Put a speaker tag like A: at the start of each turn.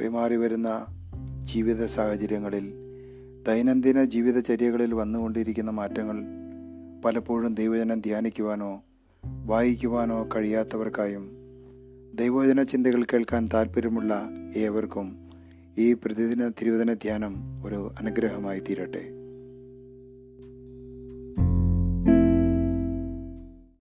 A: മാറി മാറി വരുന്ന ജീവിത സാഹചര്യങ്ങളിൽ ദൈനംദിന ജീവിതചര്യകളിൽ വന്നുകൊണ്ടിരിക്കുന്ന മാറ്റങ്ങൾ പലപ്പോഴും ദൈവജനം ധ്യാനിക്കുവാനോ വായിക്കുവാനോ കഴിയാത്തവർക്കായും ദൈവജന ചിന്തകൾ കേൾക്കാൻ താല്പര്യമുള്ള ഏവർക്കും ഈ പ്രതിദിന തിരുവചന ധ്യാനം ഒരു അനുഗ്രഹമായി തീരട്ടെ